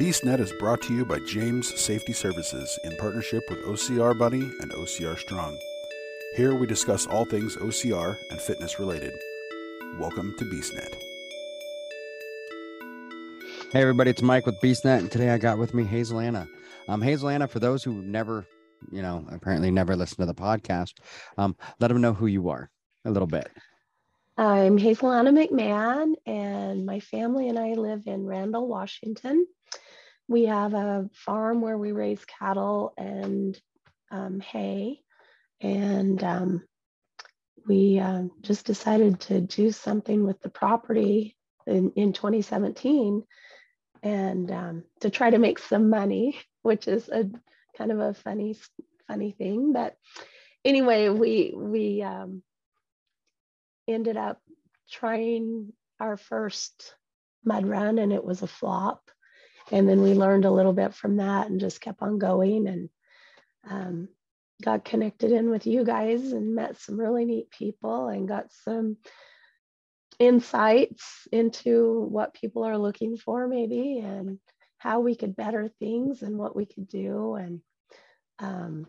BeastNet is brought to you by James Safety Services in partnership with OCR Buddy and OCR Strong. Here we discuss all things OCR and fitness related. Welcome to BeastNet. Hey everybody, it's Mike with BeastNet, and today I got with me Hazel Anna. Um, Hazel Anna, for those who never, you know, apparently never listened to the podcast, um, let them know who you are a little bit. I'm Hazel Anna McMahon, and my family and I live in Randle, Washington. We have a farm where we raise cattle and um, hay, and um, we uh, just decided to do something with the property in, in 2017 and um, to try to make some money, which is a kind of a funny, funny thing. But anyway, we we um, ended up trying our first mud run, and it was a flop and then we learned a little bit from that and just kept on going and um, got connected in with you guys and met some really neat people and got some insights into what people are looking for maybe and how we could better things and what we could do and um,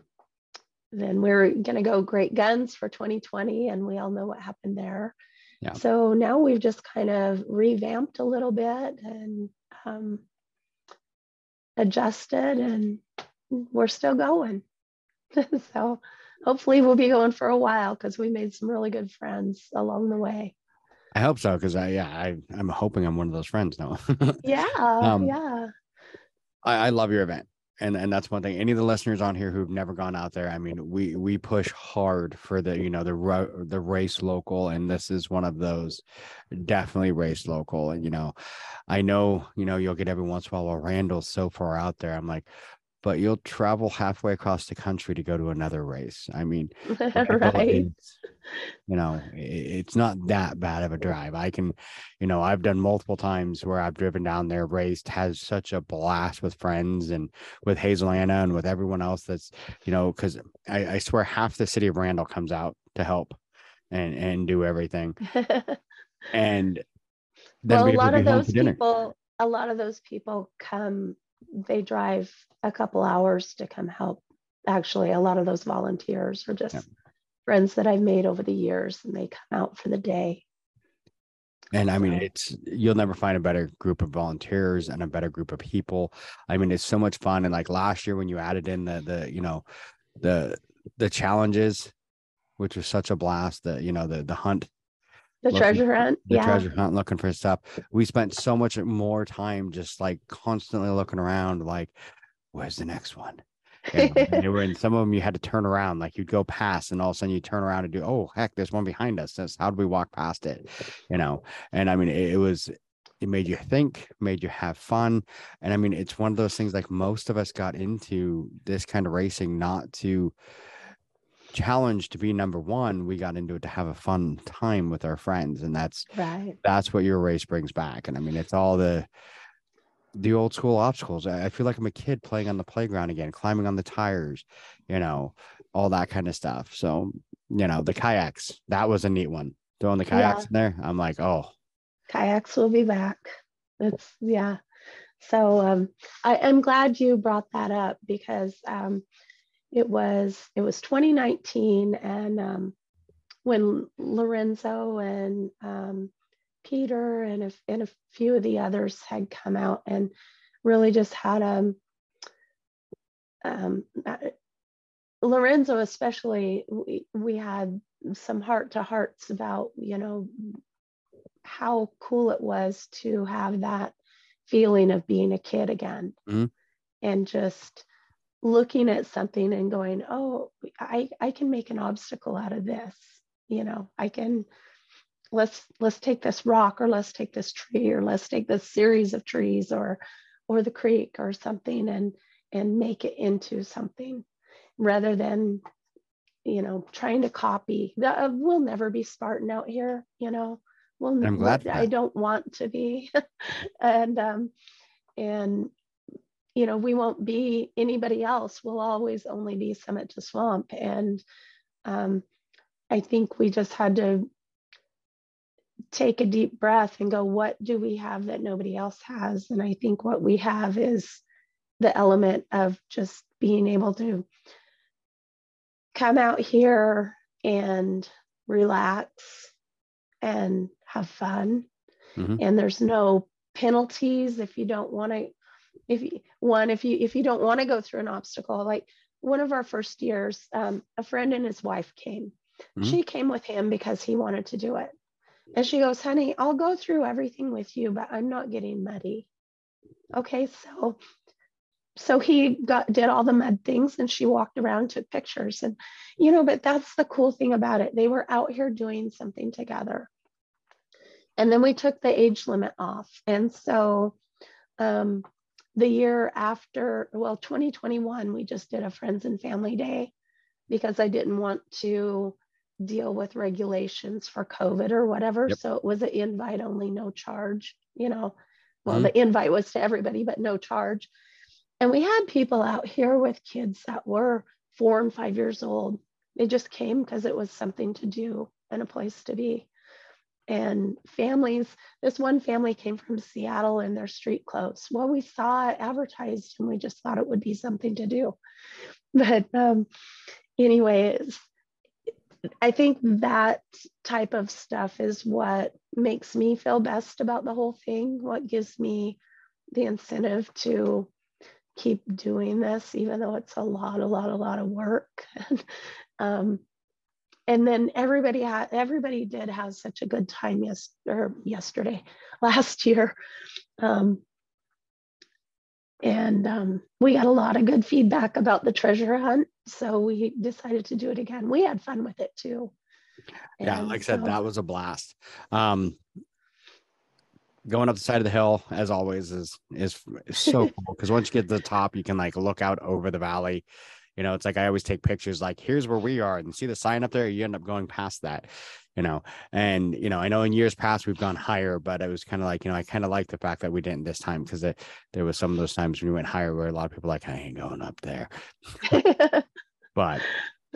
then we're going to go great guns for 2020 and we all know what happened there yeah. so now we've just kind of revamped a little bit and um, adjusted and we're still going. so hopefully we'll be going for a while because we made some really good friends along the way. I hope so because I yeah I I'm hoping I'm one of those friends now. yeah, um, yeah. I, I love your event and and that's one thing any of the listeners on here who've never gone out there i mean we we push hard for the you know the the race local and this is one of those definitely race local and you know i know you know you'll get every once in a while well randle's so far out there i'm like but you'll travel halfway across the country to go to another race. I mean, right. you know, it's not that bad of a drive. I can, you know, I've done multiple times where I've driven down there, raced, has such a blast with friends and with Hazel Anna and with everyone else that's, you know, because I, I swear half the city of Randle comes out to help and and do everything. and well, a lot of those people, a lot of those people come they drive a couple hours to come help. Actually, a lot of those volunteers are just yeah. friends that I've made over the years, and they come out for the day. And I mean, it's you'll never find a better group of volunteers and a better group of people. I mean, it's so much fun. And like last year when you added in the the you know the the challenges, which was such a blast. The you know the the hunt the treasure hunt? the yeah. treasure hunt looking for stuff. We spent so much more time just like constantly looking around like where's the next one? And, and they were in some of them you had to turn around like you'd go past and all of a sudden you turn around and do oh heck there's one behind us. That's, how do we walk past it? You know? And i mean it, it was it made you think made you have fun. And i mean it's one of those things like most of us got into this kind of racing not to challenge to be number one we got into it to have a fun time with our friends and that's right. that's what your race brings back and i mean it's all the the old school obstacles. I feel like i'm a kid playing on the playground again climbing on the tires you know all that kind of stuff. So you know the kayaks that was a neat one. Throwing the kayaks yeah. in there i'm like oh. Kayaks will be back. It's yeah. So um, I, am glad you brought that up because um, it was it was 2019 and um, when lorenzo and um, peter and a, and a few of the others had come out and really just had a um, uh, lorenzo especially we, we had some heart to hearts about you know how cool it was to have that feeling of being a kid again mm-hmm. and just looking at something and going, oh, I, I can make an obstacle out of this. You know, I can let's let's take this rock or let's take this tree or let's take this series of trees or or the creek or something and and make it into something rather than you know trying to copy uh, we'll never be spartan out here you know well I'm glad i don't want to be and um and you know, we won't be anybody else. We'll always only be Summit to Swamp. And um, I think we just had to take a deep breath and go, what do we have that nobody else has? And I think what we have is the element of just being able to come out here and relax and have fun. Mm-hmm. And there's no penalties if you don't want to if you one if you if you don't want to go through an obstacle like one of our first years um, a friend and his wife came. Mm-hmm. she came with him because he wanted to do it. And she goes honey i'll go through everything with you but i'm not getting muddy. Okay so so he got did all the mud things and she walked around took pictures and you know but that's the cool thing about it. They were out here doing something together. And then we took the age limit off. And so um, the year after well 2021 we just did a friends and family day because i didn't want to deal with regulations for covid or whatever yep. so it was an invite only no charge you know well mm-hmm. the invite was to everybody but no charge and we had people out here with kids that were four and five years old. They just came because it was something to do and a place to be. And families, this one family came from Seattle in their street clothes. Well, we saw it advertised and we just thought it would be something to do. But um, anyways, I think that type of stuff is what makes me feel best about the whole thing, what gives me the incentive to keep doing this, even though it's a lot, a lot, a lot of work. um, and then everybody had, everybody did have such a good time yes, or yesterday, last year. Um, and um, we got a lot of good feedback about the treasure hunt. So we decided to do it again. We had fun with it too. Yeah, like I said, that was a blast. Um, going up the side of the hill as always is is, is so cool because once you get to the top you can like look out over the valley you know it's like i always take pictures like here's where we are and see the sign up there you end up going past that you know and you know i know in years past we've gone higher but it was kind of like you know i kind of like the fact that we didn't this time because there was some of those times when we went higher where a lot of people like i ain't going up there but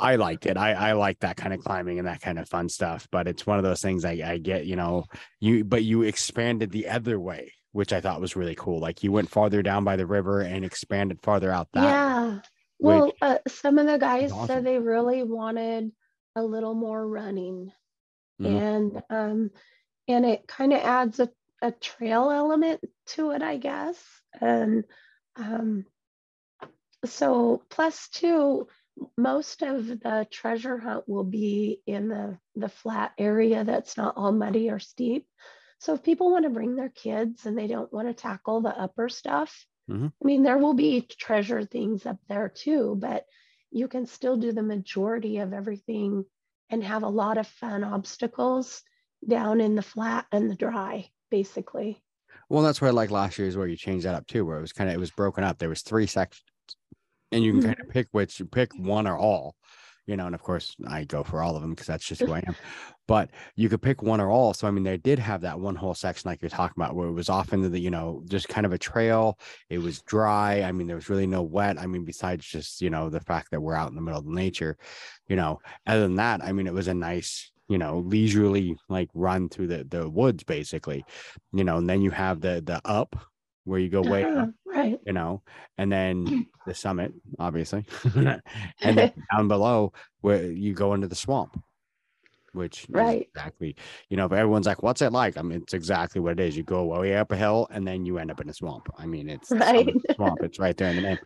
I liked it. I, I like that kind of climbing and that kind of fun stuff. But it's one of those things I, I get, you know, you but you expanded the other way, which I thought was really cool. Like you went farther down by the river and expanded farther out that. Yeah. Well, uh, some of the guys awesome. said they really wanted a little more running, mm-hmm. and um, and it kind of adds a, a trail element to it, I guess. And um, so plus two most of the treasure hunt will be in the, the flat area that's not all muddy or steep. So if people want to bring their kids and they don't want to tackle the upper stuff, mm-hmm. I mean, there will be treasure things up there too, but you can still do the majority of everything and have a lot of fun obstacles down in the flat and the dry, basically. Well, that's where I like last year is where you changed that up too, where it was kind of it was broken up. There was three sections and you can kind of pick which you pick one or all you know and of course i go for all of them because that's just who i am. But you could pick one or all so i mean they did have that one whole section like you're talking about where it was off into the you know just kind of a trail. It was dry. I mean there was really no wet. I mean besides just you know the fact that we're out in the middle of nature you know. Other than that i mean it was a nice you know leisurely like run through the the woods basically you know. And then you have the the up where you go way up, right? You know, and then the summit, obviously, and then down below where you go into the swamp, which right exactly, you know, if everyone's like, "What's it like?" I mean, it's exactly what it is. You go way up a hill, and then you end up in a swamp. I mean, it's right swamp. It's right there in the name.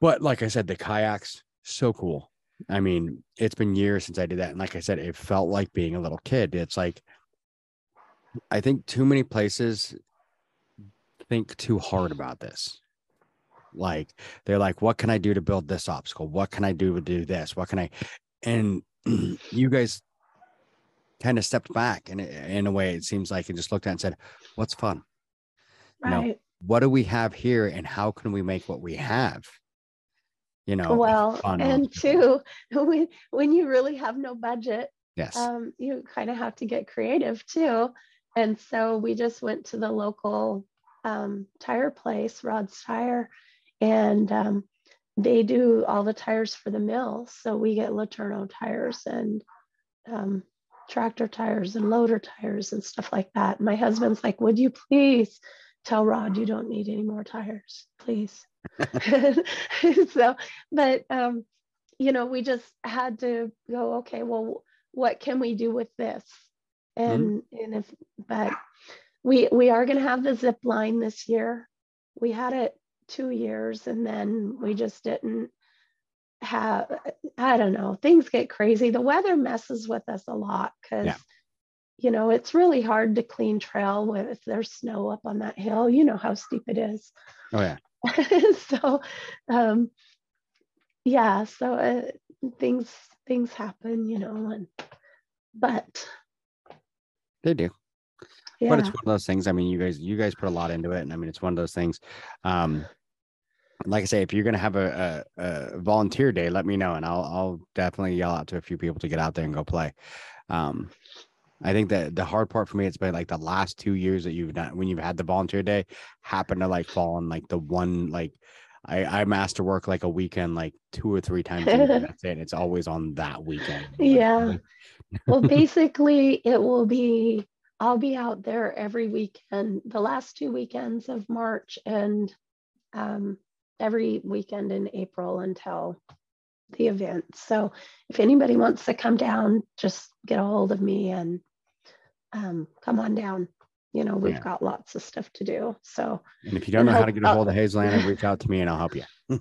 But like I said, the kayaks so cool. I mean, it's been years since I did that, and like I said, it felt like being a little kid. It's like I think too many places think too hard about this. Like they're like, what can I do to build this obstacle? What can I do to do this? What can I? And you guys kind of stepped back and in a way it seems like and just looked at and said, what's fun? Right. You know, what do we have here and how can we make what we have? You know, well, and two, when when you really have no budget, yes, um, you kind of have to get creative too. And so we just went to the local um, tire place, Rod's Tire, and um, they do all the tires for the mill. So we get LeTourneau tires, and um, tractor tires and loader tires and stuff like that. My husband's like, Would you please tell Rod you don't need any more tires, please? so, but, um, you know, we just had to go, okay, well, what can we do with this? Mm-hmm. And, mm-hmm. and if, but we, we are going to have the zip line this year. We had it two years and then we just didn't have i don't know things get crazy. The weather messes with us a lot because yeah. you know it's really hard to clean trail with if there's snow up on that hill. You know how steep it is. Oh yeah. So um yeah so uh, things things happen you know and but they do yeah. but it's one of those things i mean you guys you guys put a lot into it and i mean it's one of those things um like I say, if you're gonna have a, a, a, volunteer day, let me know, and I'll I'll definitely yell out to a few people to get out there and go play. Um, I think that the hard part for me, it's been like the last two years that you've done when you've had the volunteer day, happen to like fall on like the one like I I master work like a weekend like two or three times. Year, that's it. It's always on that weekend. Yeah. well, basically, it will be. I'll be out there every weekend. The last two weekends of March and um, every weekend in April until the event. So if anybody wants to come down, just get a hold of me and um, come on down. You know, we've yeah. got lots of stuff to do. So and if you don't know how to get a hold of Hazel Anna, reach out to me and I'll help you.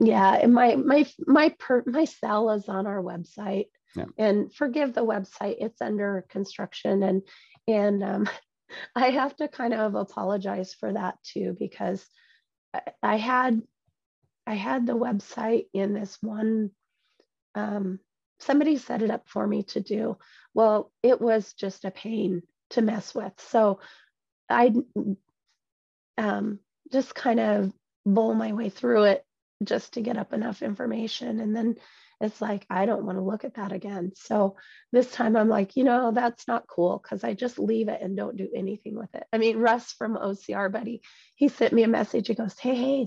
yeah, and my my my per, my cell is on our website. Yeah. And forgive the website; it's under construction, and and um, I have to kind of apologize for that too because I had I had the website in this one. Um, somebody set it up for me to do. Well, it was just a pain to mess with. So I um, just kind of bowl my way through it just to get up enough information. And then it's like, I don't want to look at that again. So this time I'm like, you know, that's not cool because I just leave it and don't do anything with it. I mean, Russ from OCR Buddy, he sent me a message. He goes, Hey, hey,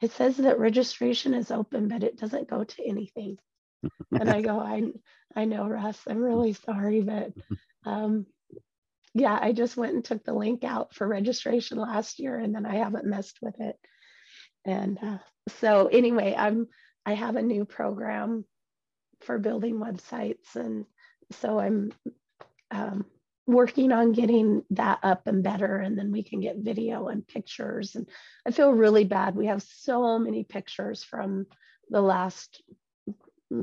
it says that registration is open, but it doesn't go to anything. and I go, I, I know, Russ, I'm really sorry, but um, yeah, I just went and took the link out for registration last year, and then I haven't messed with it. And uh, so anyway, I'm I have a new program for building websites, and so I'm um, working on getting that up and better and then we can get video and pictures. And i feel really bad. We have so many pictures from the last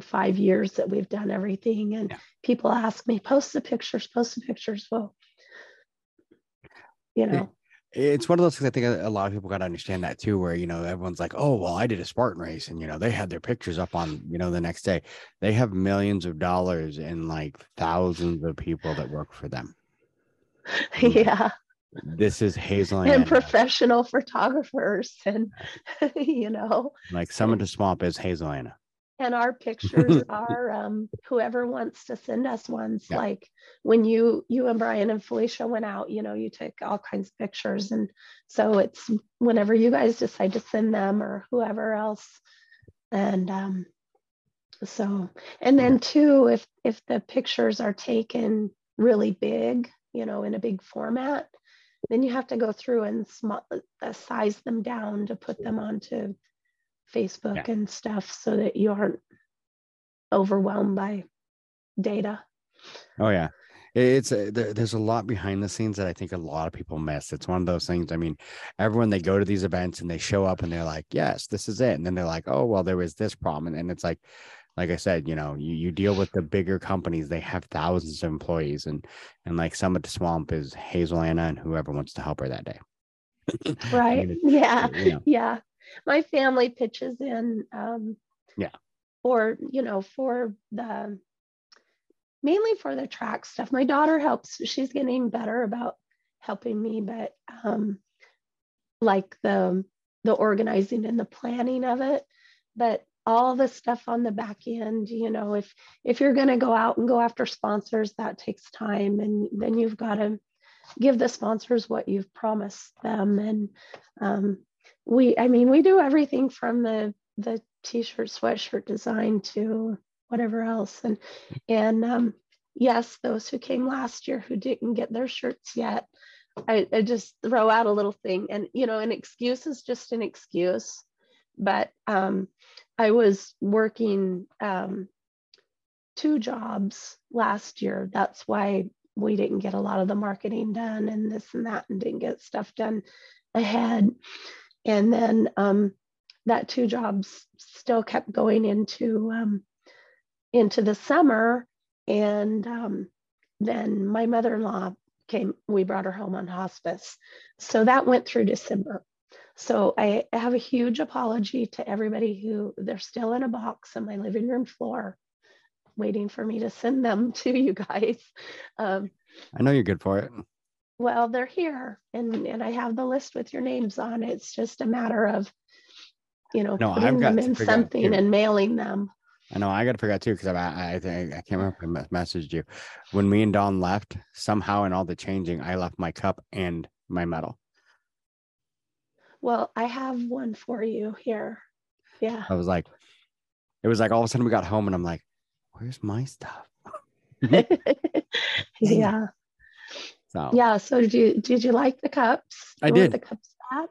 five years that we've done everything. And yeah. people ask me post the pictures post the pictures. Well you know it's one of those things I think a lot of people got to understand that too, where you know everyone's like, "Oh, well, I did a Spartan race, and you know they had their pictures up on you know the next day." They have millions of dollars and like thousands of people that work for them. Yeah. This is Hazel and uh, professional photographers, and you know, like Summit to Swamp is Hazel Anna and our pictures are um, whoever wants to send us ones yeah. like when you you and brian and felicia went out you know you took all kinds of pictures. And so it's whenever you guys decide to send them or whoever else. And um, so and then too if if the pictures are taken really big you know in a big format then you have to go through and small, uh, size them down to put them onto Facebook yeah. and stuff so that you aren't overwhelmed by data. Oh yeah. It's a, uh, there's a lot behind the scenes that I think a lot of people miss. It's one of those things. I mean, everyone they go to these events and they show up and they're like, "Yes, this is it," and then they're like, "Oh, well, there was this problem," and, and it's like, like I said, you know, you, you deal with the bigger companies. They have thousands of employees, and and like Summit to Swamp is Hazel Anna and whoever wants to help her that day. right. I mean, yeah. You know. Yeah my family pitches in um, yeah. or you know for the mainly for the track stuff. My daughter helps she's getting better about helping me but um like the the organizing and the planning of it. But all the stuff on the back end you know if if you're going to go out and go after sponsors that takes time and then you've got to give the sponsors what you've promised them and um, we i mean we do everything from the the t-shirt sweatshirt design to whatever else and and um, yes, those who came last year who didn't get their shirts yet, I, I just throw out a little thing. And, you know, an excuse is just an excuse. But um, I was working um, two jobs last year. That's why we didn't get a lot of the marketing done and this and that and didn't get stuff done ahead. And then um, that two jobs still kept going into um, into the summer. And um, then my mother-in-law came, we brought her home on hospice. So that went through December. So I have a huge apology to everybody who they're still in a box on my living room floor waiting for me to send them to you guys. Um, I know you're good for it. Well, they're here and, and I have the list with your names on. It's just a matter of, you know, No, putting them in something and mailing them. I know I got to figure out too because I, I I think I can't remember if I messaged you when me and Don left. Somehow in all the changing, I left my cup and my medal. Well, I have one for you here. Yeah. I was like, it was like all of a sudden we got home and I'm like, where's my stuff? yeah. So Yeah. So did you did you like the cups? I You did. the cups back.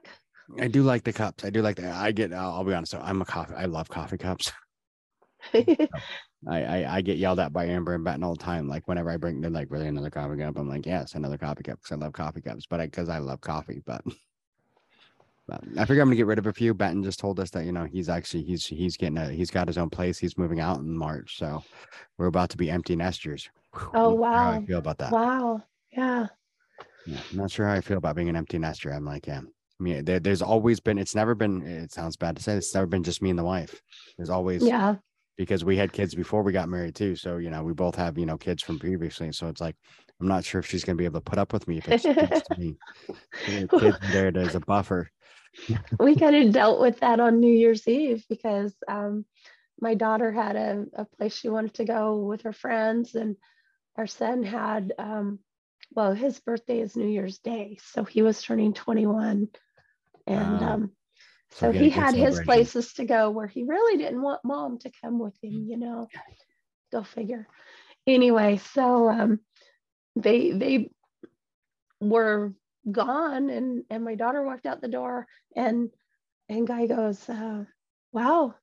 I do like the cups. I do like the. I get. I'll, I'll be honest. I'm a coffee. I love coffee cups. I, I I get yelled at by Amber and Benton all the time. Like whenever I bring, they're like, "Really, another coffee cup?" I'm like, "Yes, another coffee cup," because I love coffee cups. But I because I love coffee. But, but I figure I'm gonna get rid of a few. Benton just told us that you know he's actually he's he's getting a he's got his own place. He's moving out in March, so we're about to be empty nesters. Whew, Oh, I'm How I wow. feel about that? wow. Yeah. Yeah, I'm not sure how I feel about being an empty nester. I'm like, yeah. I mean, there, there's always been. It's never been. It sounds bad to say. It's never been just me and the wife. There's always Yeah. because we had kids before we got married too. So you know, we both have you know kids from previously. So it's like I'm not sure if she's gonna be able to put up with me if it's me. The there as a buffer. we kind of dealt with that on New Year's Eve because um, my daughter had a, a place she wanted to go with her friends, and our son had, um, well, his birthday is New Year's Day, so he was turning 21. And Ah, um, so he had a he good had his places to go where he really didn't want mom to come with him, you know. Go figure. Anyway, so um, they they were gone and and my daughter walked out the door and and guy goes uh wow.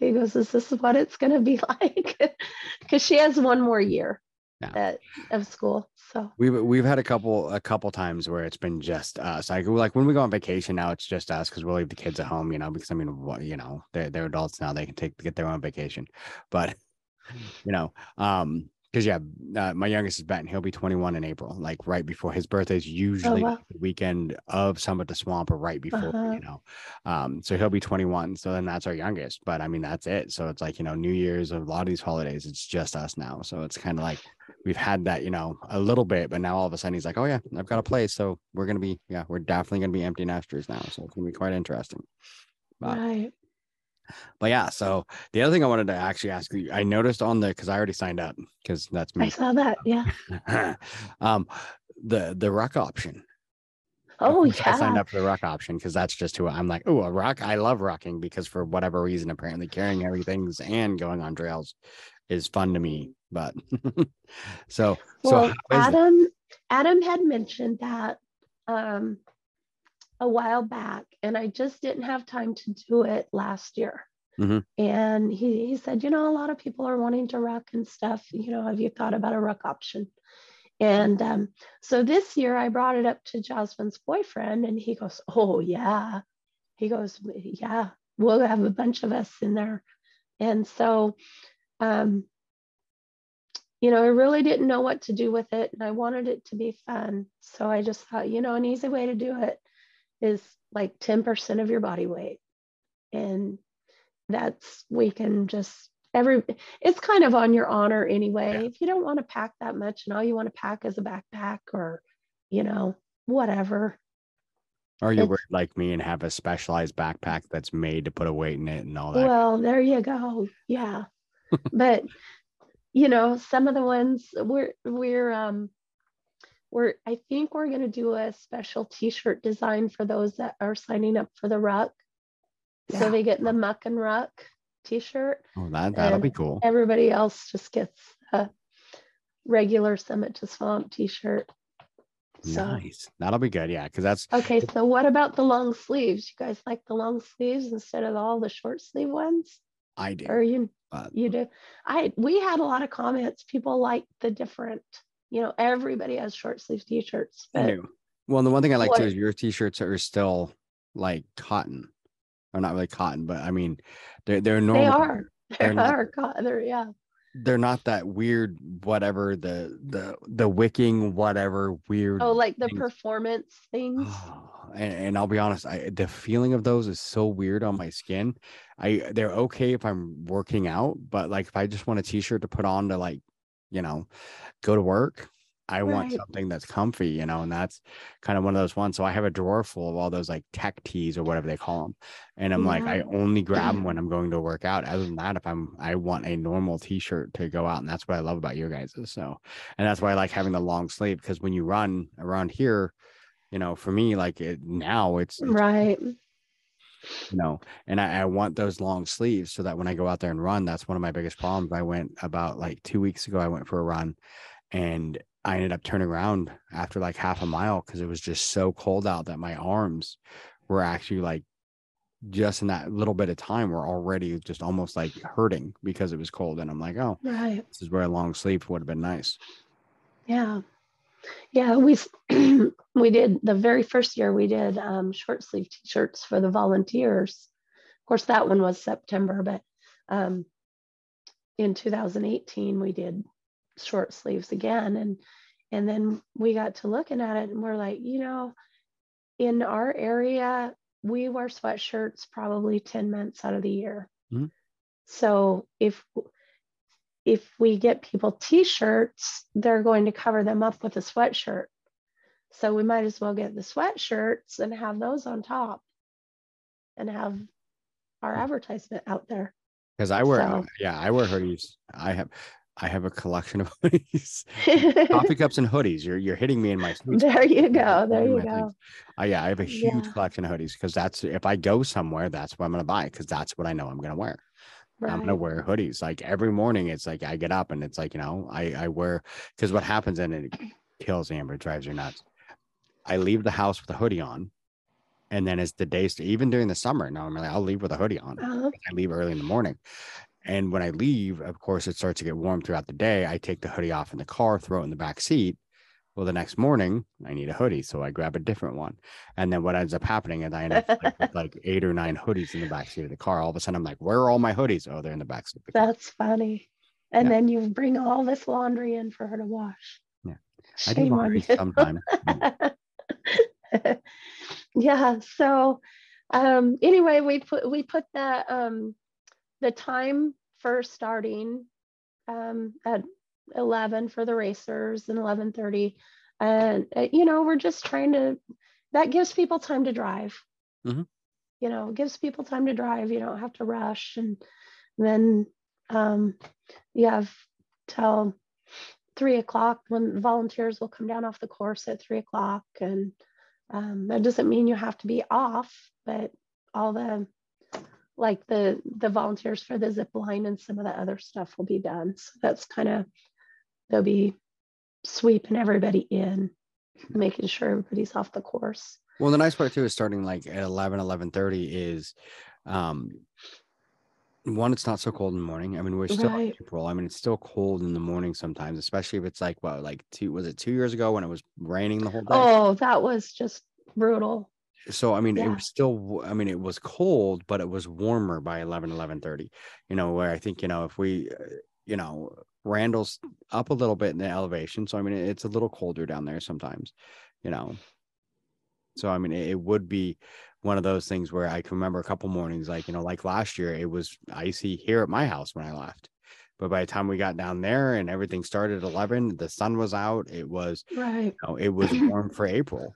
He goes is this what it's going to be like. Because she has one more year Yeah. at, of school so We've we've had a couple a couple times where it's been just us. Like like when we go on vacation now, it's just us because we'll leave the kids at home. You know, because I mean, what you know, they're they're adults now. They can take get their own vacation, but you know, um, because yeah, uh, my youngest is Benton. He'll be 21 in April, like right before his birthday is usually wow. the weekend of Summit to Swamp or right before, Uh-huh. you know. Um, so he'll be 21. So then that's our youngest. But I mean, that's it. So it's like, you know, New Year's, a lot of these holidays, it's just us now. So it's kind of like we've had that, you know, a little bit, but now all of a sudden he's like, Oh yeah, I've got a place. So we're gonna be, yeah, we're definitely gonna be empty nesters now. So it's gonna be quite interesting. But right but yeah, so the other thing I wanted to actually ask you, I noticed on the because I already signed up because that's me. i saw that yeah um, the the ruck option. Oh yeah. I signed up for the ruck option because that's just who I'm like. Oh, a ruck. I love rucking because for whatever reason, apparently carrying everything's and going on trails is fun to me. But so so well how is that? adam adam had mentioned that um a while back and i just didn't have time to do it last year Mhm. and he, he said you know a lot of people are wanting to ruck and stuff you know have you thought about a ruck option and um, so this year i brought it up to jasmine's boyfriend and he goes oh yeah he goes yeah we'll have a bunch of us in there and so um, you know, I really didn't know what to do with it and I wanted it to be fun. So I just thought, you know, an easy way to do it is like 10% of your body weight. And that's, we can just, every, it's kind of on your honor anyway. Yeah. If you don't want to pack that much and all you want to pack is a backpack or, you know, whatever. Or it's- weird like me and have a specialized backpack that's made to put a weight in it and all that. Well, there you go. Yeah. But you know, some of the ones we're we're um we're I think we're gonna do a special t-shirt design for those that are signing up for the ruck. Yeah. So they get the muck and ruck t-shirt. oh, that that'll be cool. Everybody else just gets a regular Summit to Swamp t-shirt. So Nice. That'll be good. Yeah, because that's okay, so what about the long sleeves? You guys like the long sleeves instead of all the short sleeve ones? I do. Or you But you do? I we had a lot of comments. People like the different, you know, everybody has short sleeve t-shirts, I do. Well, the one thing I like too is your t-shirts are still like cotton, or not really cotton, but I mean, they're they're normal. they are. They are. co- They're yeah. They're not that weird, whatever the the the wicking, whatever weird. Oh, like the things. performance things. and, and I'll be honest, I the feeling of those is so weird on my skin. I they're okay if I'm working out, but like if I just want a t-shirt to put on to like, you know, go to work, I want Right. something that's comfy, you know, and that's kind of one of those ones. So I have a drawer full of all those like tech tees or whatever they call them. And I'm like, I only grab them when I'm going to work out. Other than that, if I'm I want a normal t-shirt to go out. And that's what I love about you guys. So and that's why I like having the long sleeve because when you run around here, you know, for me, like it now it's, it's Right. you know, and I, I want those long sleeves so that when I go out there and run, that's one of my biggest problems. I went about like two weeks ago, I went for a run and I ended up turning around after like half a mile because it was just so cold out that my arms were actually like just in that little bit of time were already just almost like hurting because it was cold. And I'm like, oh, Right. this is where a long sleeve would have been nice. Yeah. Yeah, we we did the very first year we did um, short sleeve t-shirts for the volunteers. Of course, that one was September, but um, in 2018 we did short sleeves again, and and then we got to looking at it and we're like, you know, in our area we wear sweatshirts probably 10 months out of the year. Mhm. So if if we get people t-shirts, they're going to cover them up with a sweatshirt. So we might as well get the sweatshirts and have those on top and have our advertisement out there. Because I wear, So- yeah, I wear hoodies. I have, I have a collection of hoodies, coffee cups and hoodies. You're you're hitting me in my sweet there you go. There you go. Uh, yeah, I have a huge Yeah. collection of hoodies because that's if I go somewhere, that's what I'm gonna buy because that's what I know I'm gonna wear. I'm gonna wear hoodies. Like every morning, it's like I get up and it's like you know I I wear because what happens and it kills Amber, drives her nuts. I leave the house with a hoodie on, and then as the days even during the summer, normally I'm like, I'll leave with a hoodie on. Uh-huh. I leave early in the morning. And when I leave, of course, it starts to get warm throughout the day. I take the hoodie off in the car, throw it in the back seat. Well, the next morning, I need a hoodie. So I grab a different one. And then what ends up happening is I end up like, with like eight or nine hoodies in the back seat of the car. All of a sudden, I'm like, where are all my hoodies? Oh, they're in the back seat. of the car. That's funny. And Yeah. then you bring all this laundry in for her to wash. Yeah. I do Shame laundry sometimes. yeah so um anyway we put we put the um the time for starting um at 11 for the racers and 11:30 and uh, you know we're just trying to that gives people time to drive. Mhm. you know gives people time to drive. You don't have to rush and then um you have till three o'clock when volunteers will come down off the course at three o'clock. And um, that doesn't mean you have to be off but all the like the the volunteers for the zip line and some of the other stuff will be done so that's kind of they'll be sweeping everybody in making sure everybody's off the course Well, the nice part too is starting like at 11, 11.30 is um one, it's not so cold in the morning. I mean, we're still in Right. April. I mean, it's still cold in the morning sometimes, especially if it's like what, like two was it two years ago when it was raining the whole day? oh that was just brutal so I mean, it was still i mean, it was cold, but it was warmer by 11, 11.30, you know, where I think, you know, if we uh, you know, Randle's up a little bit in the elevation. So I mean it's a little colder down there sometimes, you know. So I mean it, it would be one of those things where I can remember a couple mornings, like, you know, like last year, it was icy here at my house when I left. But by the time we got down there and everything started at 11, the sun was out. It was, right you know, it was warm for April,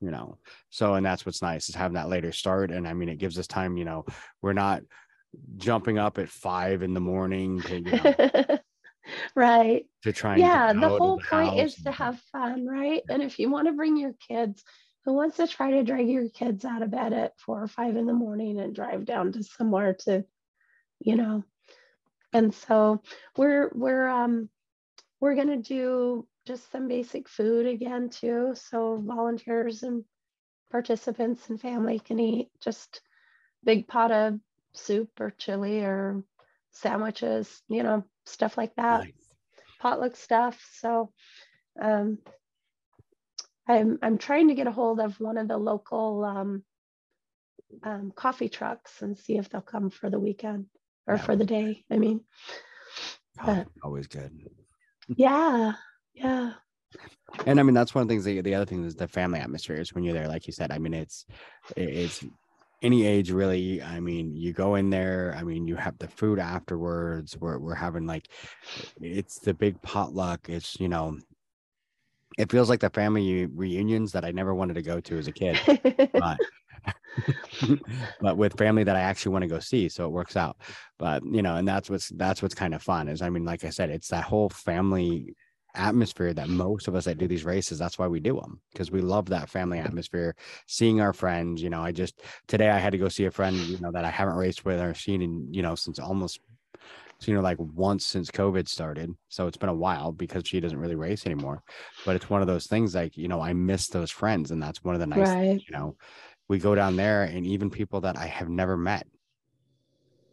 you know. So, and that's what's nice is having that later start. And I mean, it gives us time, you know, we're not jumping up at five in the morning to, you know, right to try and yeah the whole point is to have fun right and if you want to bring your kids who wants to try to drag your kids out of bed at four or five in the morning and drive down to somewhere to you know and so we're we're um we're going to do just some basic food again too. So volunteers and participants and family can eat just big pot of soup or chili or sandwiches you know stuff like that. Nice. potluck stuff. So um, I'm, I'm trying to get a hold of one of the local um, um, coffee trucks and see if they'll come for the weekend or yeah. for the day i mean. But, always good. Yeah yeah and i mean that's one of the things that, the other thing is the family atmosphere is when you're there like you said i mean it's it's any age really i mean you go in there i mean you have the food afterwards we're, we're having like it's the big potluck it's you know it feels like the family reunions that i never wanted to go to as a kid but but with family that I actually want to go see. So it works out. But you know, and that's what's that's what's kind of fun is I mean, like I said, it's that whole family atmosphere that most of us that do these races that's why we do them because we love that family atmosphere seeing our friends you know i just today i had to go see a friend you know that i haven't raced with or seen in you know since almost you know like once since covid started so it's been a while because she doesn't really race anymore but it's one of those things like you know i miss those friends and that's one of the nice right. things, you know we go down there and even people that I have never met.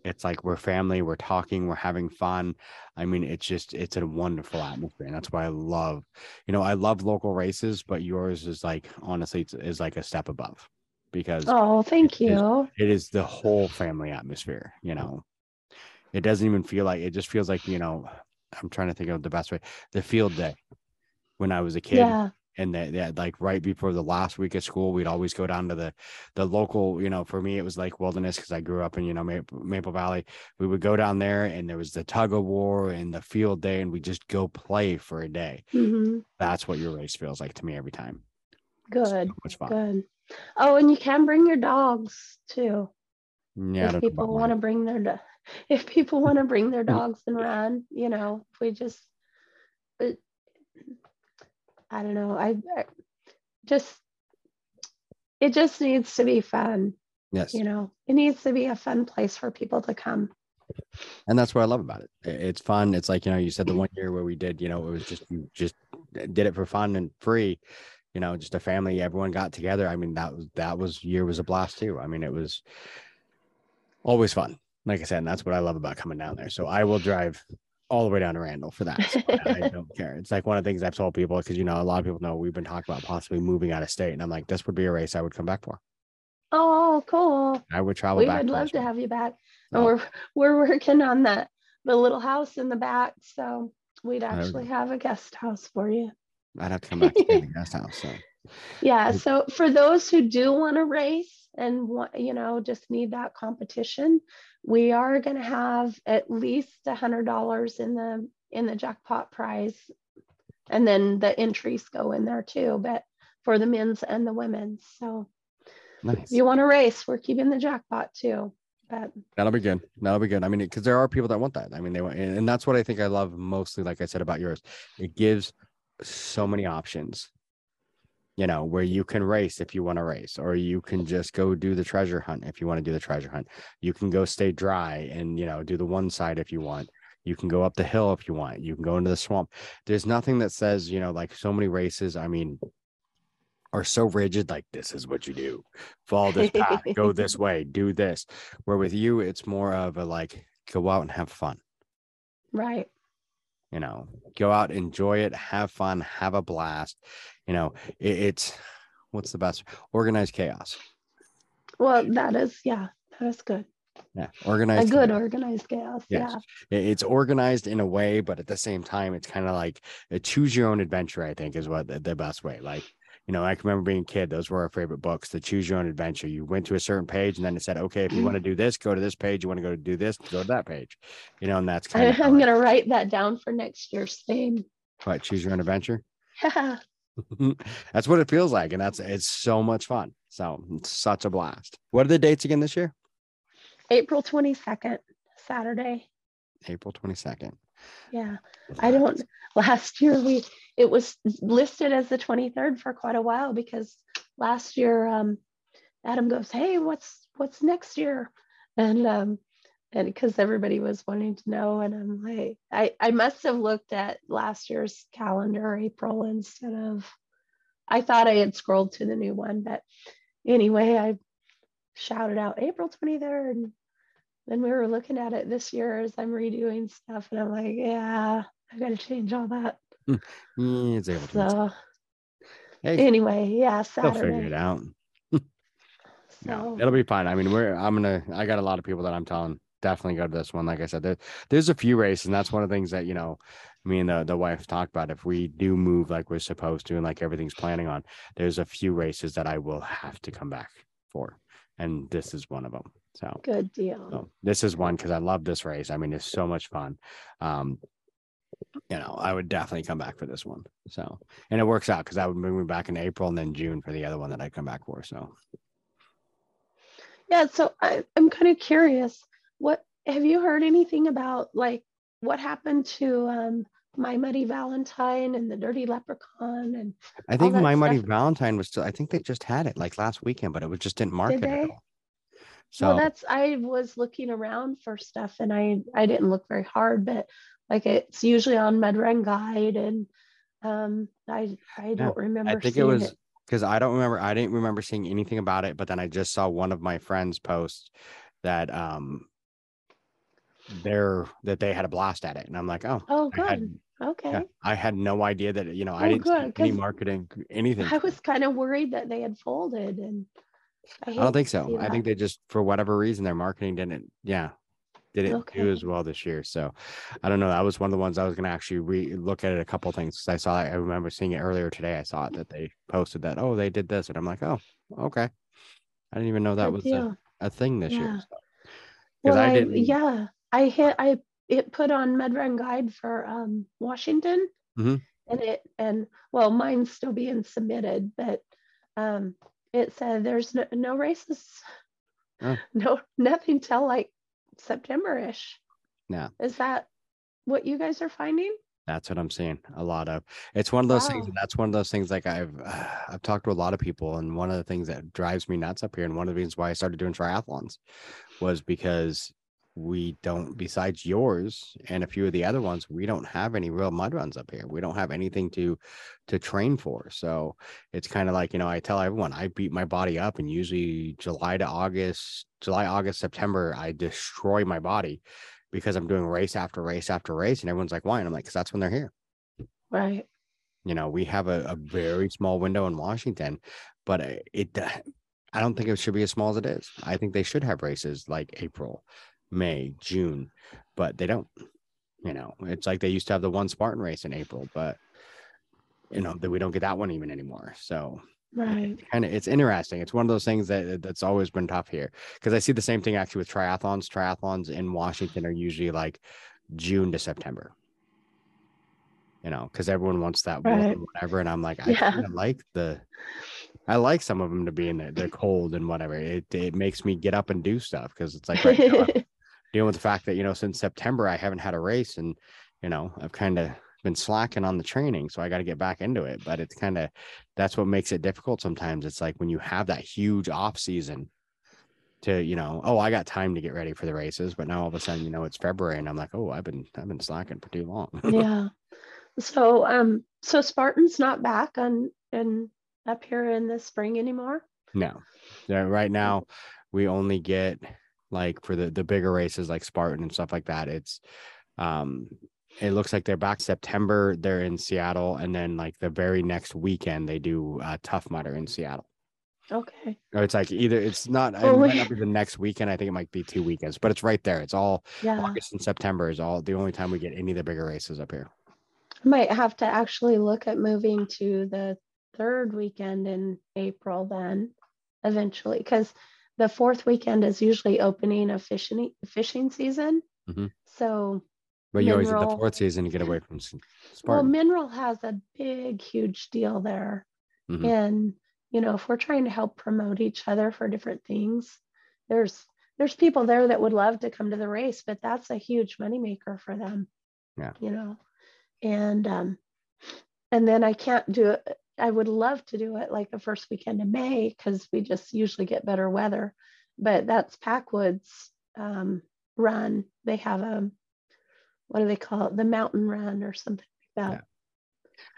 It's like we're family, we're talking, we're having fun. I mean, it's just it's a wonderful atmosphere. And that's why I love, you know, I love local races, but yours is like honestly it's, is like a step above because oh thank it you. Is, it is the whole family atmosphere, you mm. know. It doesn't even feel like it just feels like, you know, I'm trying to think of the best way. The field day when I was a kid. Yeah and that, that like right before the last week of school we'd always go down to the the local you know for me it was like wilderness because i grew up in you know maple, maple, valley. We would go down there and there was the tug of war and the field day and we just go play for a day. Mm-hmm. that's what your race feels like to me every time. Good so much fun. good. Oh and you can bring your dogs too. Yeah if people want to bring their do- if people want to bring their dogs and run you know if we just I don't know. I, I just it just needs to be fun. Yes. You know, it needs to be a fun place for people to come. And that's what I love about it. It's fun. It's like, you know, you said the one year where we did, you know, it was just you just did it for fun and free, you know, just a family, everyone got together. I mean, that was that was year was a blast too. I mean, it was always fun. Like I said, and that's what I love about coming down there. So I will drive all the way down to Randle for that. So I, don't care. It's like one of the things I've told people because you know a lot of people know we've been talking about possibly moving out of state, and I'm like, this would be a race I would come back for. Oh, cool! I would travel. We would love to have you back, and oh. we're we're working on that the little house in the back, so we'd actually have a guest house for you. I'd have to come back to the guest house. So. Yeah. So for those who do want to race and want, you know, just need that competition, we are going to have at least a hundred dollars in the in the jackpot prize and then the entries go in there too but for the men's and the women's. So nice. if you want to race we're keeping the jackpot too but that'll be good. That'll be good. I mean because there are people that want that. I mean they want and that's what i think i love mostly like i said about yours. It gives so many options you know, where you can race if you want to race, or you can just go do the treasure hunt if you want to do the treasure hunt. You can go stay dry and, you know, do the one side if you want. You can go up the hill if you want. You can go into the swamp. There's nothing that says, you know, like so many races, I mean, are so rigid, like this is what you do. Follow this path, go this way, do this. Where with you, it's more of a like go out and have fun. Right you know go out enjoy it have fun have a blast you know it, it's what's the best organized chaos well that is yeah that is good yeah organized a good chaos. organized chaos yes. yeah it's organized in a way but at the same time it's kind of like a choose your own adventure i think is what the, the best way like you know, I can remember being a kid, those were our favorite books, the choose your own adventure. You went to a certain page and then it said, okay, if you mm-hmm. want to do this, go to this page. You want to go to do this, go to that page. You know, and that's kind of I'm gonna write that down for next year's theme. What choose your own adventure? Yeah. that's what it feels like. And that's it's so much fun. So it's such a blast. What are the dates again this year? April 22nd, Saturday. April 22nd. Yeah. I don't last year we it was listed as the 23rd for quite a while because last year um, Adam goes, "Hey, what's what's next year?" And um, and because everybody was wanting to know, and I'm like, I I must have looked at last year's calendar, April, instead of. I thought I had scrolled to the new one, but anyway, I shouted out April 23rd. And then we were looking at it this year as I'm redoing stuff, and I'm like, yeah, I got to change all that. Hmm. Yeah, it's able to. So Hey, anyway, yeah, they'll figure it out. No, So it'll be fine. I mean, we're I'm gonna I got a lot of people that I'm telling definitely go to this one. Like I said, there, there's a few races, and that's one of the things that you know me and the the wife talked about. If we do move like we're supposed to and like everything's planning on, there's a few races that I will have to come back for, and this is one of them. So good deal. So this is one because I love this race. I mean, it's so much fun. Um, you know, I would definitely come back for this one. So, and it works out because I would bring me back in April and then June for the other one that I'd come back for. So, Yeah, so I, I'm kind of curious. What have you heard anything about like what happened to um My Muddy Valentine and the Dirty Leprechaun and I think My Muddy Valentine was still, I think they just had it like last weekend, but it was just didn't market Did at all. So, well that's I was looking around for stuff and I I didn't look very hard, but like it's usually on Mud Run Guide and um I I don't remember I think it was because I don't remember, I didn't remember seeing anything about it, but then I just saw one of my friends post that, um, they're that they had a blast at it, and I'm like, oh, Oh I had- good. Okay. Yeah, I had no idea that you know I Oh, didn't see good, any marketing, anything. I was kind of worried that they had folded and I, I don't think so. I think they just for whatever reason their marketing didn't, yeah, didn't Okay. do as well this year. So I don't know. That was one of the ones I was gonna actually re look at it a couple things 'cause I saw. I remember seeing it earlier today. I saw it that they posted that. Oh, they did this, and I'm like, oh, okay. I didn't even know that Good was a, a thing this Yeah. year. Because Well, I I, didn't. yeah, I hit I it put on Mud Run Guide for um Washington, Mhm. and it and well, mine's still being submitted, but um it said there's no, no races, Oh. no nothing till like September-ish. Yeah. Is that what you guys are finding? That's what I'm seeing a lot of. It's one of those things, Wow. and that's one of those things. Like I've I've talked to a lot of people, and one of the things that drives me nuts up here, and one of the reasons why I started doing triathlons, was because we don't, besides yours and a few of the other ones, we don't have any real mud runs up here. We don't have anything to to train for. So it's kind of like you know, I tell everyone I beat my body up, and usually July to August, July, August, September, I destroy my body because I'm doing race after race after race, and everyone's like, "Why?" And I'm like, "Cause that's when they're here." Right. You know, we have a, a very small window in Washington, but uh, it, uh, I don't think it should be as small as it is. I think they should have races like April, May, June, but they don't. You know, it's like they used to have the one Spartan race in April, but you know that we don't get that one even anymore. So Right. kind of it's interesting. It's one of those things that that's always been tough here because I see the same thing actually with triathlons. Triathlons in Washington are usually like June to September. You know, because everyone wants that Right. whatever, and I'm like, I Yeah. like the, I like some of them to be in the, the cold and whatever. It it makes me get up and do stuff because it's like right now, dealing with the fact that you know since September I haven't had a race and you know I've kind of been slacking on the training, so I got to get back into it. But it's kind of that's what makes it difficult sometimes. It's like when you have that huge off season to you know oh I got time to get ready for the races, but now all of a sudden you know it's February and I'm like oh I've been I've been slacking for too long. yeah. So um so Spartan's not back on and up here in the spring anymore. No, yeah, right now we only get like for the the bigger races like Spartan and stuff like that. It's um it looks like they're back September. They're in Seattle, and then like the very next weekend they do uh, Tough Mudder in Seattle. Okay. Or it's like either it's not it might not be the next weekend. I think it might be two weekends, but it's right there. It's all Yeah. August and September is all the only time we get any of the bigger races up here. I might have to actually look at moving to the third weekend in April then eventually because the fourth weekend is usually opening of fishing fishing season. Mhm. So But you always get the fourth season to get away from S- well Mineral has a big huge deal there. Mhm. And you know, if we're trying to help promote each other for different things, there's there's people there that would love to come to the race, but that's a huge moneymaker for them. Yeah. You know. And um and then I can't do it. I would love to do it like the first weekend of May because we just usually get better weather. But that's Packwoods um run. They have a what do they call it? The mountain run or something like that. Yeah.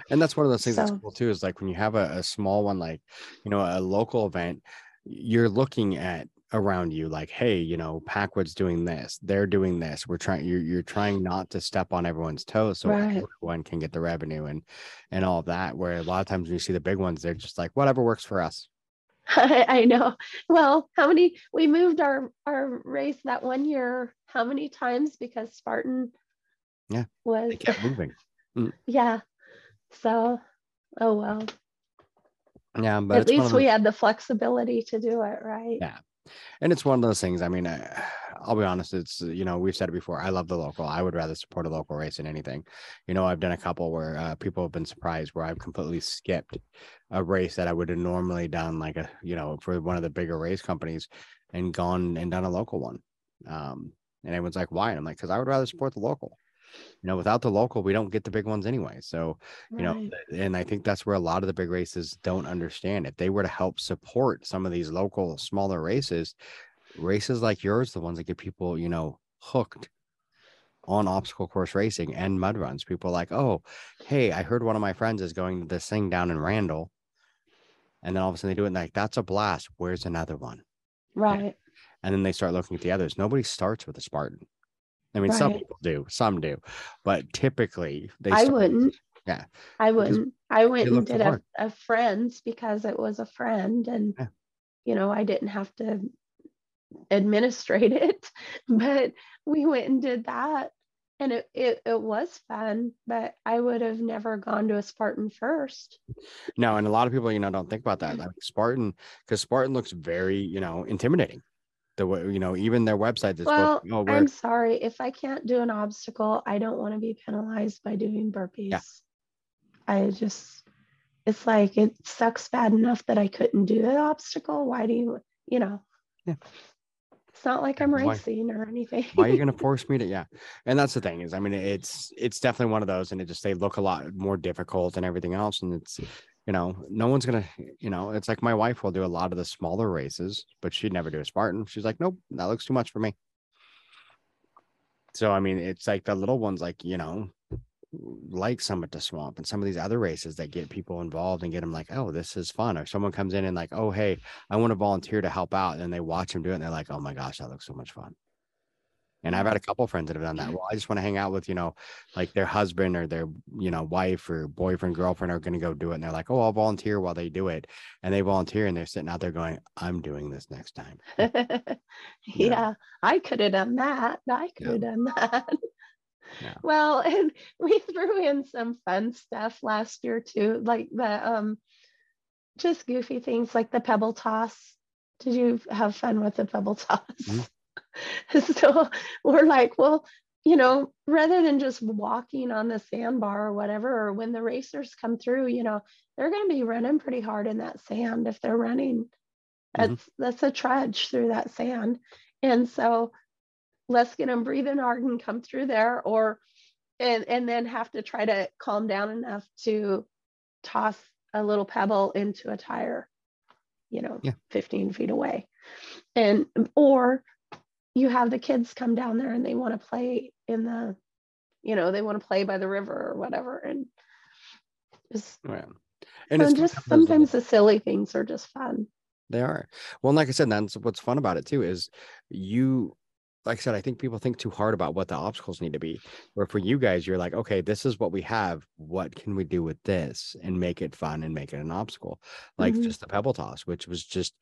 And that's one of those things that's cool too, is like when you have a, a small one, like, you know, a local event, you're looking at around you like, hey, you know, Packwood's doing this, they're doing this. We're trying, you're, you're trying not to step on everyone's toes so Right. everyone can get the revenue and, and all that. Where a lot of times when you see the big ones, they're just like, whatever works for us. I, I know. Well, how many we moved our our race that one year? How many times because Spartan? Yeah, was They kept moving. Mm. yeah. So, oh well. Yeah. But At least we had the flexibility to do it, right? Yeah. And it's one of those things. I mean, I, I'll be honest. It's you know we've said it before. I love the local. I would rather support a local race than anything. You know, I've done a couple where uh, people have been surprised where I've completely skipped a race that I would have normally done, like a you know for one of the bigger race companies, and gone and done a local one. Um, and everyone's like, why? And I'm like, because I would rather support the local. You know, without the local, we don't get the big ones anyway. So you know Right. th- and i think that's where a lot of the big races don't understand if they were to help support some of these local smaller races races like yours the ones that get people you know hooked on obstacle course racing and mud runs people are like oh hey i heard one of my friends is going to this thing down in randle and then all of a sudden they do it and like that's a blast where's another one Right. and then they start looking at the others nobody starts with a spartan i mean some people do some do but typically they I wouldn't. yeah, I wouldn't. I went and did a, a friend's because it was a friend and Yeah. you know, I didn't have to administrate it, but we went and did that and it, it, it was fun, but I would have never gone to a Spartan first. No, and a lot of people, you know, don't think about that. Like Spartan, because Spartan looks very, you know, intimidating. The way, you know, even their website is Well, oh, we're I'm sorry. If I can't do an obstacle, I don't want to be penalized by doing burpees. I just, it's like it sucks bad enough that I couldn't do the obstacle. Why do you, you know? Yeah. It's not like I'm why- racing or anything. why are you going to force me to? Yeah, and that's the thing is, I mean, it's it's definitely one of those, and it just they look a lot more difficult and everything else, and it's, you know, no one's gonna, you know, it's like my wife will do a lot of the smaller races, but she'd never do a Spartan. She's like, nope, that looks too much for me. So I mean, it's like the little ones, like you know, like Summit to Swamp and some of these other races that get people involved and get them like, oh, this is fun. Or someone comes in and like, oh, hey, I want to volunteer to help out, and they watch them do it, and they're like, oh my gosh, that looks so much fun. And I've had a couple friends that have done that. Well, I just want to hang out with, you know, like their husband or their, you know, wife or boyfriend, girlfriend are going to go do it. And they're like, oh, I'll volunteer while they do it. And they volunteer and they're sitting out there going, I'm doing this next time. yeah, I could have done that. I could Yeah. have done that. Yeah. Well, and we threw in some fun stuff last year too, like the um just goofy things like the pebble toss. Did you have fun with the pebble toss? Mhm. so we're like, well, you know, rather than just walking on the sandbar or whatever, or when the racers come through, you know, they're going to be running pretty hard in that sand if they're running. Mhm. That's that's a trudge through that sand, and so let's get them breathing hard and come through there, or and and then have to try to calm down enough to toss a little pebble into a tire, you know, Yeah. 15 feet away, and or you have the kids come down there and they want to play in the, you know, they want to play by the river or whatever, and just and it's just kind of those little- sometimes the silly things are just fun. They are. Well, and like I said, that's what's fun about it too is you, like I said, I think people think too hard about what the obstacles need to be. Where for you guys, you're like, okay, this is what we have. What can we do with this and make it fun and make it an obstacle? Like Mhm. just the pebble toss, which was just,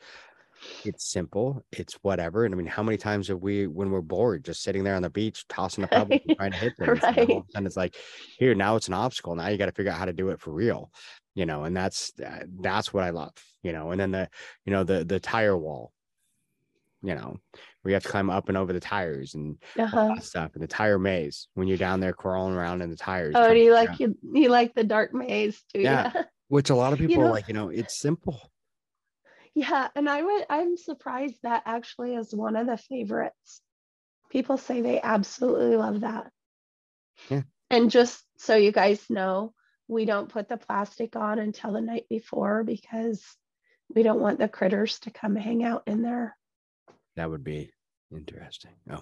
it's simple, it's whatever. And I mean, how many times have we, when we're bored, just sitting there on the beach, tossing a pebble, and trying to hit things? And Right. a sudden it's like, here, now it's an obstacle. Now you got to figure out how to do it for real you know and that's uh, that's what i love you know and then the you know the the tire wall you know where you have to climb up and over the tires and Uh-huh. stuff and the tire maze when you're down there crawling around in the tires Oh, do you like you, you like the dark maze too? Yeah. Yeah. which a lot of people are know- like you know it's simple Yeah, and I would I'm surprised that actually is one of the favorites. People say they absolutely love that. Yeah. And just so you guys know, we don't put the plastic on until the night before because we don't want the critters to come hang out in there. that would be Interesting. Oh,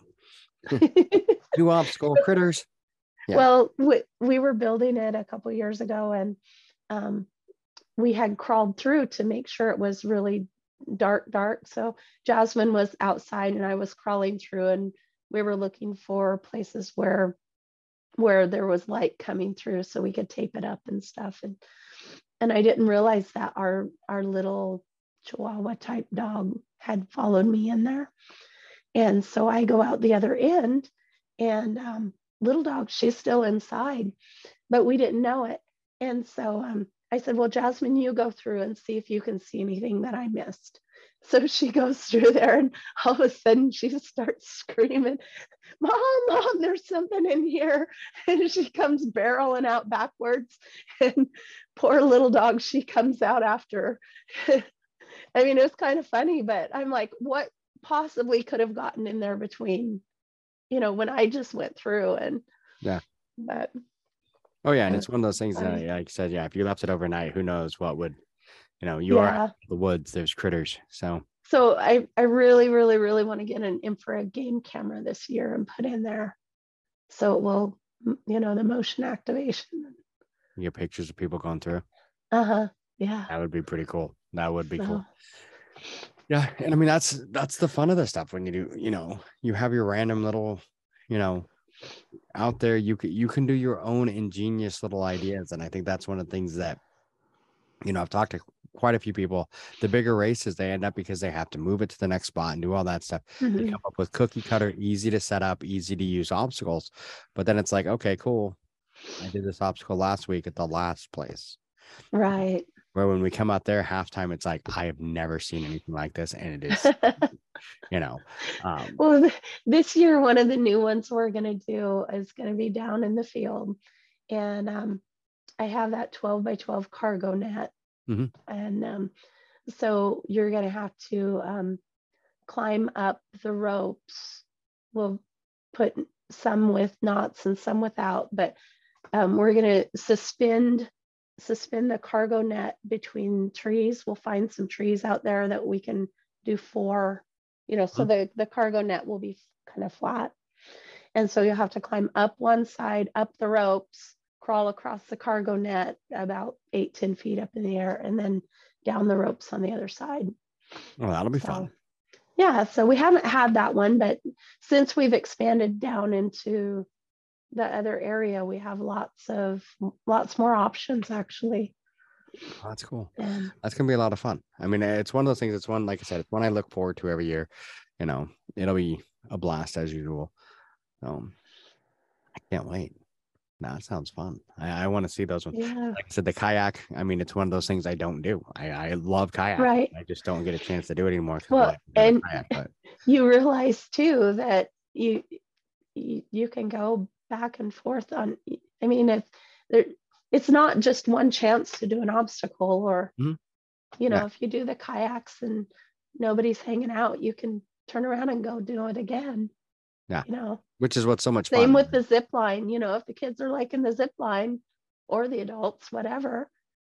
new obstacle critters. Yeah. Well, we, we were building it a couple years ago and um, we had crawled through to make sure it was really dark, dark. So Jasmine was outside and I was crawling through and we were looking for places where where there was light coming through so we could tape it up and stuff. And and I didn't realize that our our little Chihuahua type dog had followed me in there. And so I go out the other end and um, little dog, she's still inside, but we didn't know it. And so um, I said, Well, Jasmine, you go through and see if you can see anything that I missed. So she goes through there, and all of a sudden she starts screaming, Mom, Mom, there's something in here. And she comes barreling out backwards. And poor little dog, she comes out after. I mean, it was kind of funny, but I'm like, What possibly could have gotten in there between, you know, when I just went through and, yeah. But Oh yeah, and it's one of those things that, like I said, yeah, if you left it overnight, who knows what would, you know, you yeah. are the woods. There's critters, so. So I I really really really want to get an infrared game camera this year and put in there, so it will, you know, the motion activation. You get pictures of people going through. Uh huh. Yeah. That would be pretty cool. That would be so. cool. Yeah, and I mean that's that's the fun of this stuff when you do, you know, you have your random little, you know, out there you can you can do your own ingenious little ideas and i think that's one of the things that you know i've talked to quite a few people. The bigger races they end up because they have to move it to the next spot and do all that stuff. Mm-hmm. they come up with cookie cutter easy to set up easy to use obstacles but then it's like okay cool. I did this obstacle last week at the last place. Right. Where when we come out there halftime it's like i have never seen anything like this and it is you know um, well this year one of the new ones we're going to do is going to be down in the field and um, i have that 12 by 12 cargo net mm-hmm. and um, so you're going to have to um, climb up the ropes we'll put some with knots and some without but um, we're going to suspend suspend the cargo net between trees. We'll find some trees out there that we can do four, you know, so hmm. the, the cargo net will be kind of flat. And so you'll have to climb up one side, up the ropes, crawl across the cargo net about eight, 10 feet up in the air, and then down the ropes on the other side. Well, that'll be so, fun. Yeah. So we haven't had that one, but since we've expanded down into the other area we have lots of lots more options actually oh, that's cool and, that's gonna be a lot of fun i mean it's one of those things it's one like i said it's one i look forward to every year you know it'll be a blast as usual um i can't wait no, it sounds fun. I, I want to see those ones. Yeah. Like I said, the kayak. I mean, it's one of those things I don't do. I, I love kayak. Right. I just don't get a chance to do it anymore. Well, and kayak, you realize too that you, you you can go back and forth on i mean if there it's not just one chance to do an obstacle or mm-hmm. you know yeah. if you do the kayaks and nobody's hanging out you can turn around and go do it again yeah you know which is what's so much same fun. with the zip line you know if the kids are liking the zip line or the adults whatever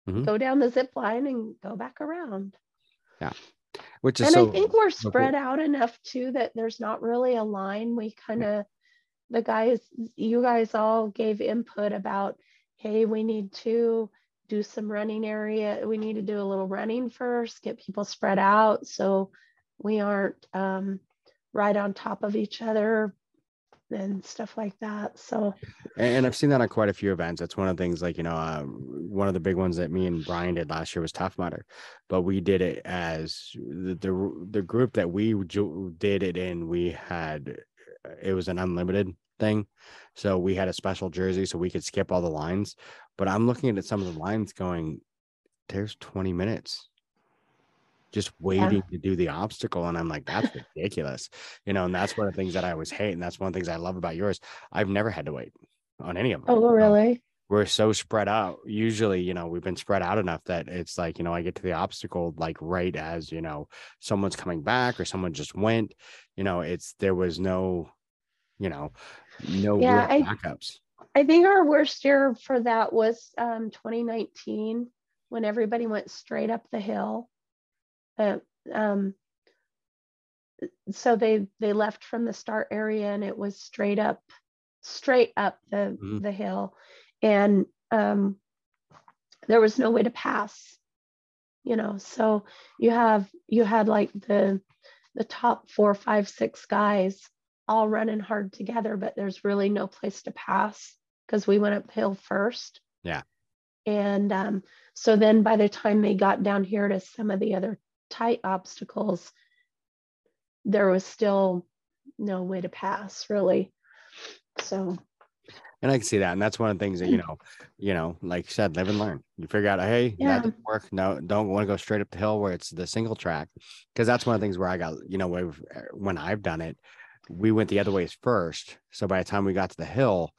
mm-hmm. go down the zip line and go back around yeah which is and so, i think we're spread cool. out enough too that there's not really a line we kind of the guys, you guys all gave input about, hey, we need to do some running area. We need to do a little running first, get people spread out so we aren't um, right on top of each other and stuff like that. So, and I've seen that on quite a few events. That's one of the things, like you know, uh, one of the big ones that me and Brian did last year was Tough Mudder, but we did it as the the, the group that we did it in. We had it was an unlimited thing. So we had a special jersey so we could skip all the lines. But I'm looking at some of the lines going, there's 20 minutes just waiting yeah. to do the obstacle. And I'm like, that's ridiculous. You know, and that's one of the things that I always hate. And that's one of the things I love about yours. I've never had to wait on any of them. Oh, really? we're so spread out. Usually, you know, we've been spread out enough that it's like, you know, I get to the obstacle like right as, you know, someone's coming back or someone just went, you know, it's there was no, you know, no yeah, real backups. I, I think our worst year for that was um, 2019 when everybody went straight up the hill. Uh, um, so they they left from the start area and it was straight up straight up the Mhm. the hill and um there was no way to pass you know so you have you had like the the top four five six guys all running hard together but there's really no place to pass because we went uphill first Yeah. and um so then by the time they got down here to some of the other tight obstacles there was still no way to pass really so And I can see that. And that's one of the things that, you know, you know, like you said, live and learn. You figure out, hey, Yeah. that didn't work. No, don't want to go straight up the hill where it's the single track. Cause that's one of the things where I got, you know, when, when I've done it, we went the other ways first. So by the time we got to the hill,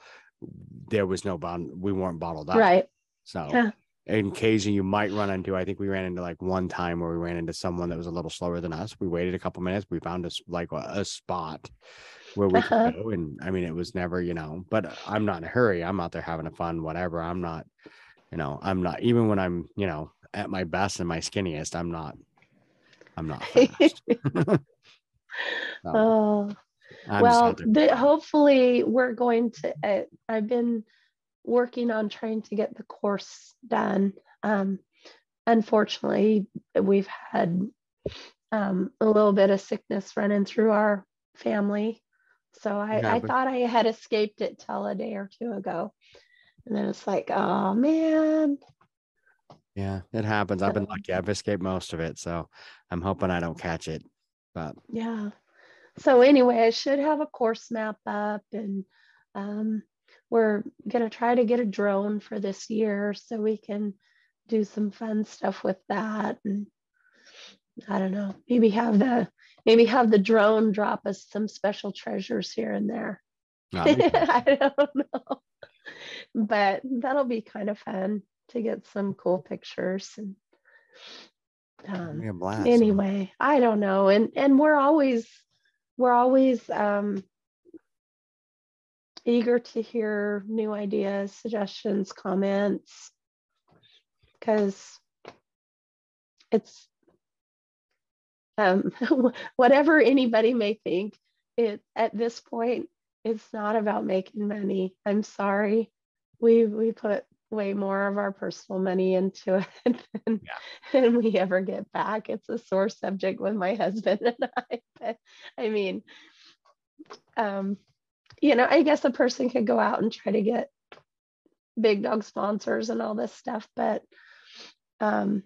there was no bond, we weren't bottled up. right So Yeah. in occasion you might run into, I think we ran into like one time where we ran into someone that was a little slower than us. We waited a couple minutes. We found us like a, a spot where we Uh-huh. could go. And I mean, it was never, you know, but I'm not in a hurry. I'm out there having a fun, whatever. I'm not, you know, I'm not, even when I'm, you know, at my best and my skinniest, I'm not, I'm not fast. So, oh I'm well out there for the, hopefully we're going to uh, i've been working on trying to get the course done um, unfortunately we've had um, a little bit of sickness running through our family so I, I happens. thought i had escaped it till a day or two ago and then it's like oh man Yeah, it happens. I've been lucky. I've escaped most of it. So I'm hoping I don't catch it. But yeah so anyway i should have a course map up and um, we're going to try to get a drone for this year so we can do some fun stuff with that and i don't know maybe have the maybe have the drone drop us some special treasures here and there. Fun. i don't know. But that'll be kind of fun to get some cool pictures and um, anyway i don't know. And and we're always we're always um eager to hear new ideas suggestions comments because it's um whatever anybody may think it at this point it's not about making money. I'm sorry. We we put way more of our personal money into it than, than we ever get back. It's a sore subject with my husband and I. But I mean, um, you know, I guess a person could go out and try to get big dog sponsors and all this stuff, but um,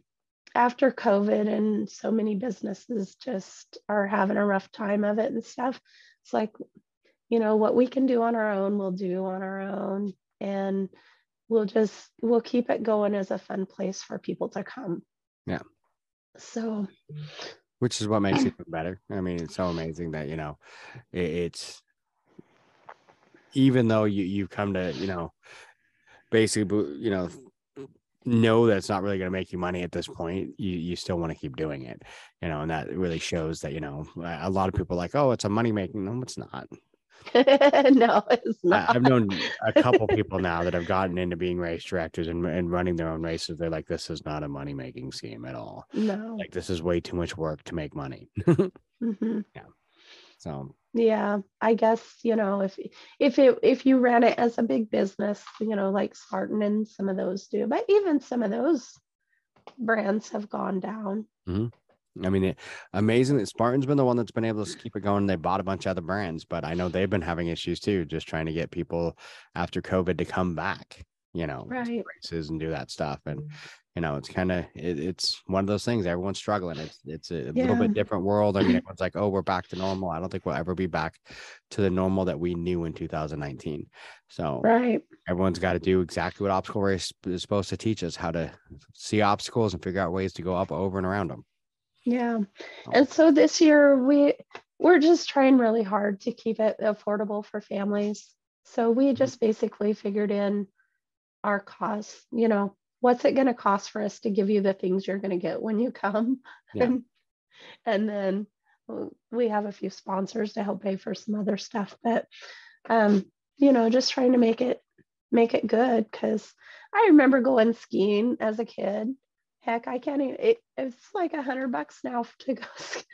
after COVID and so many businesses just are having a rough time of it and stuff, it's like, you know, what we can do on our own, we'll do on our own. And we'll just we'll keep it going as a fun place for people to come Yeah. so which is what makes it better. I mean, it's so amazing that you know, it, it's even though you you've come to you know, basically you know, know that it's not really going to make you money at this point. You you still want to keep doing it, you know, and that really shows that you know a lot of people are like, oh, it's a money making. No, it's not. no it's I, not I've known a couple people now that have gotten into being race directors and, and running their own races. They're like, this is not a money making scheme at all. no Like this is way too much work to make money. Mhm. so yeah i guess you know if if it if you ran it as a big business you know like spartan and some of those do but even some of those brands have gone down I mean, it, amazing that Spartan's been the one that's been able to keep it going. They bought a bunch of other brands, but I know they've been having issues too, just trying to get people after COVID to come back, you know, Right. races and do that stuff. And mm. you know, it's kind of it, it's one of those things. Everyone's struggling. It's it's a little bit different world. I mean, everyone's like, oh, we're back to normal. I don't think we'll ever be back to the normal that we knew in 2019. So right everyone's got to do exactly what obstacle race is supposed to teach us: how to see obstacles and figure out ways to go up, over, and around them. Yeah. And so this year we we're just trying really hard to keep it affordable for families. So Mm-hmm. we just basically figured in our costs, you know, what's it going to cost for us to give you the things you're going to get when you come? Yeah. And, and then we have a few sponsors to help pay for some other stuff, but um, you know, just trying to make it make it good cuz I remember going skiing as a kid heck i can't even it, it's like a hundred bucks now to go ski-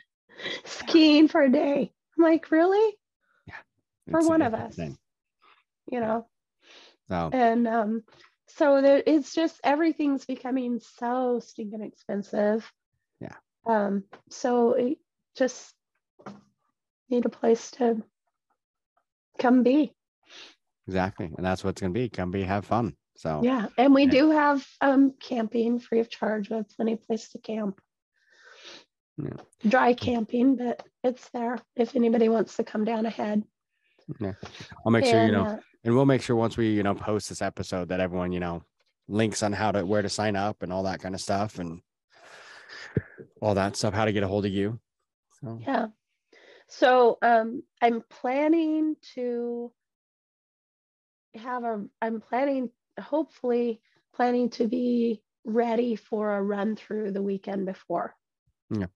skiing for a day. I'm like, really? Yeah. For one of us, insane. you know? So And um, so there, it's just everything's becoming so stinking expensive. Yeah. Um, so it just need a place to come be. exactly, and that's what's gonna be. Come be, have fun. So Yeah. And we Yeah. do have um camping free of charge. We have plenty of place to camp. Yeah. Dry camping, but it's there if anybody wants to come down ahead. Yeah, I'll make sure you know, uh, and we'll make sure once we you know post this episode that everyone you know links on how to where to sign up and all that kind of stuff and all that stuff, how to get a hold of you. So Yeah. So um I'm planning to have a I'm planning hopefully planning to be ready for a run through the weekend before. Yeah.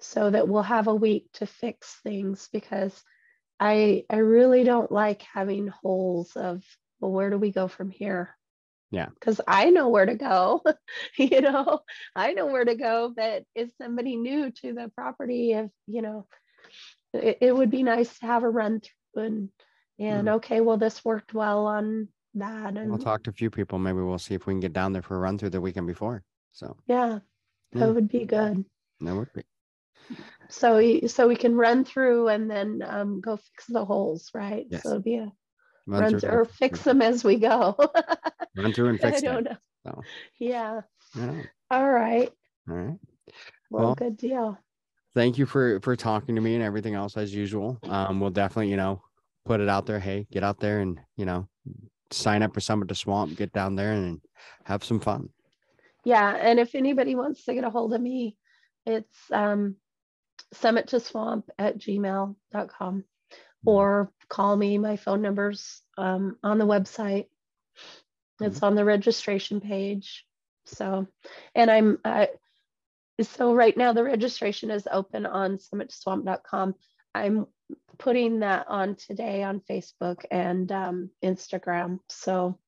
So that we'll have a week to fix things because I I really don't like having holes of well where do we go from here? Yeah. Because I know where to go. you know, I know where to go, but if somebody new to the property, if you know, it, it would be nice to have a run through and and mm-hmm. okay, well, this worked well on that. And we'll talk to a few people. Maybe we'll see if we can get down there for a run through the weekend before. So yeah, Yeah. that would be good. that would be So we so we can run through and then um, go fix the holes, right? Yes. So it'll be a run, run through, or fix them as we go. run through and I fix don't it. know. So Yeah. know, All right. all right. Well, Well, good deal. thank you for for talking to me and everything else as usual. Um, we'll definitely you know put it out there. Hey, get out there and you know sign up for Summit to Swamp. Get down there and have some fun. Yeah, and if anybody wants to get a hold of me, it's um, summit to swamp at gmail.com or call me. My phone number's um, on the website. It's on the registration page. So, and I'm, uh, so right now the registration is open on summittoswamp.com. I'm putting that on today on Facebook and um, Instagram. So,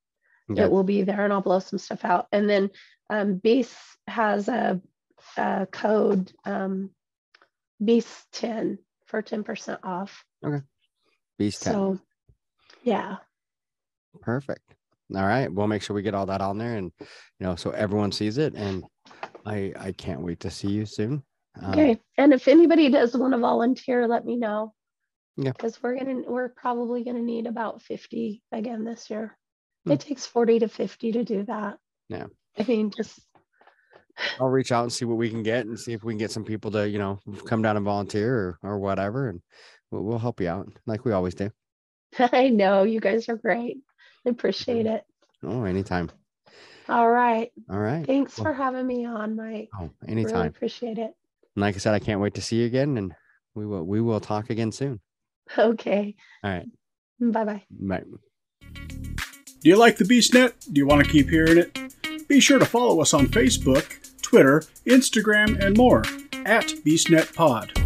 Okay. it will be there and I'll blow some stuff out. And then um, Beast has a, a code um, Beast 10 for 10% off. Okay. Beast 10. So, yeah. Perfect. All right. We'll make sure we get all that on there and you know so everyone sees it. And I I can't wait to see you soon. Um, Okay. And if anybody does want to volunteer, let me know. Yeah. Because we're gonna we're probably gonna need about 50 again this year. Hmm. It takes 40 to 50 to do that. Yeah. I mean, just I'll reach out and see what we can get and see if we can get some people to, you know, come down and volunteer or, or whatever. And we'll, we'll help you out like we always do. I know you guys are great. I appreciate it. Oh, anytime. All right. All right. Thanks Well- for having me on, Mike. Oh, Really anytime. appreciate it. And like I said, I can't wait to see you again and we will, we will talk again soon. Okay. All right. Bye bye. Bye. Do you like the BeastNet? Do you want to keep hearing it? Be sure to follow us on Facebook, Twitter, Instagram, and more at BeastNet Pod.